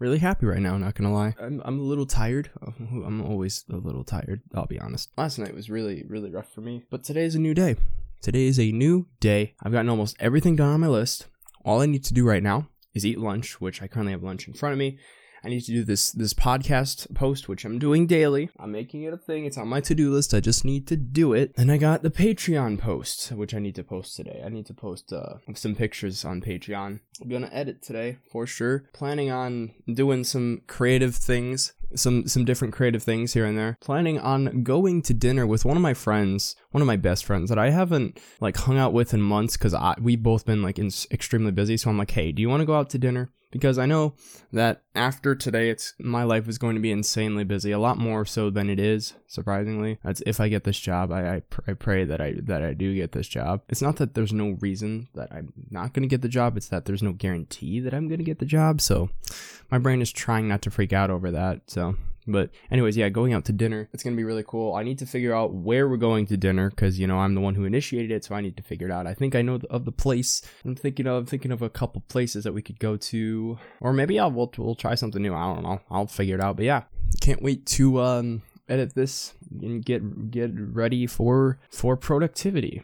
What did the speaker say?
really happy right now, not gonna lie. I'm, I'm a little tired. I'm always a little tired, I'll be honest. Last night was really, really rough for me, but today is a new day. Today is a new day. I've gotten almost everything done on my list. All I need to do right now is eat lunch, which I currently have lunch in front of me. I need to do this this podcast post, which I'm doing daily. I'm making it a thing. It's on my to do list. I just need to do it. And I got the Patreon post, which I need to post today. I need to post uh, some pictures on Patreon. I'm gonna edit today for sure. Planning on doing some creative things some some different creative things here and there. Planning on going to dinner with one of my friends, one of my best friends that I haven't like hung out with in months because we've both been like in, extremely busy. So I'm like, hey, do you want to go out to dinner? Because I know that after today, it's my life is going to be insanely busy, a lot more so than it is. Surprisingly, that's if I get this job. I I, pr- I pray that I that I do get this job. It's not that there's no reason that I'm not going to get the job. It's that there's no guarantee that I'm going to get the job. So my brain is trying not to freak out over that. So but anyways, yeah, going out to dinner, it's gonna be really cool. I need to figure out where we're going to dinner because you know I'm the one who initiated it, so I need to figure it out. I think I know of the place. I'm thinking of thinking of a couple places that we could go to, or maybe I'll we'll, we'll try something new. I don't know. I'll figure it out. But yeah, can't wait to um edit this and get get ready for for productivity.